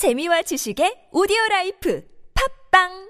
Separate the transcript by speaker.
Speaker 1: 재미와 지식의 오디오 라이프. 팝빵!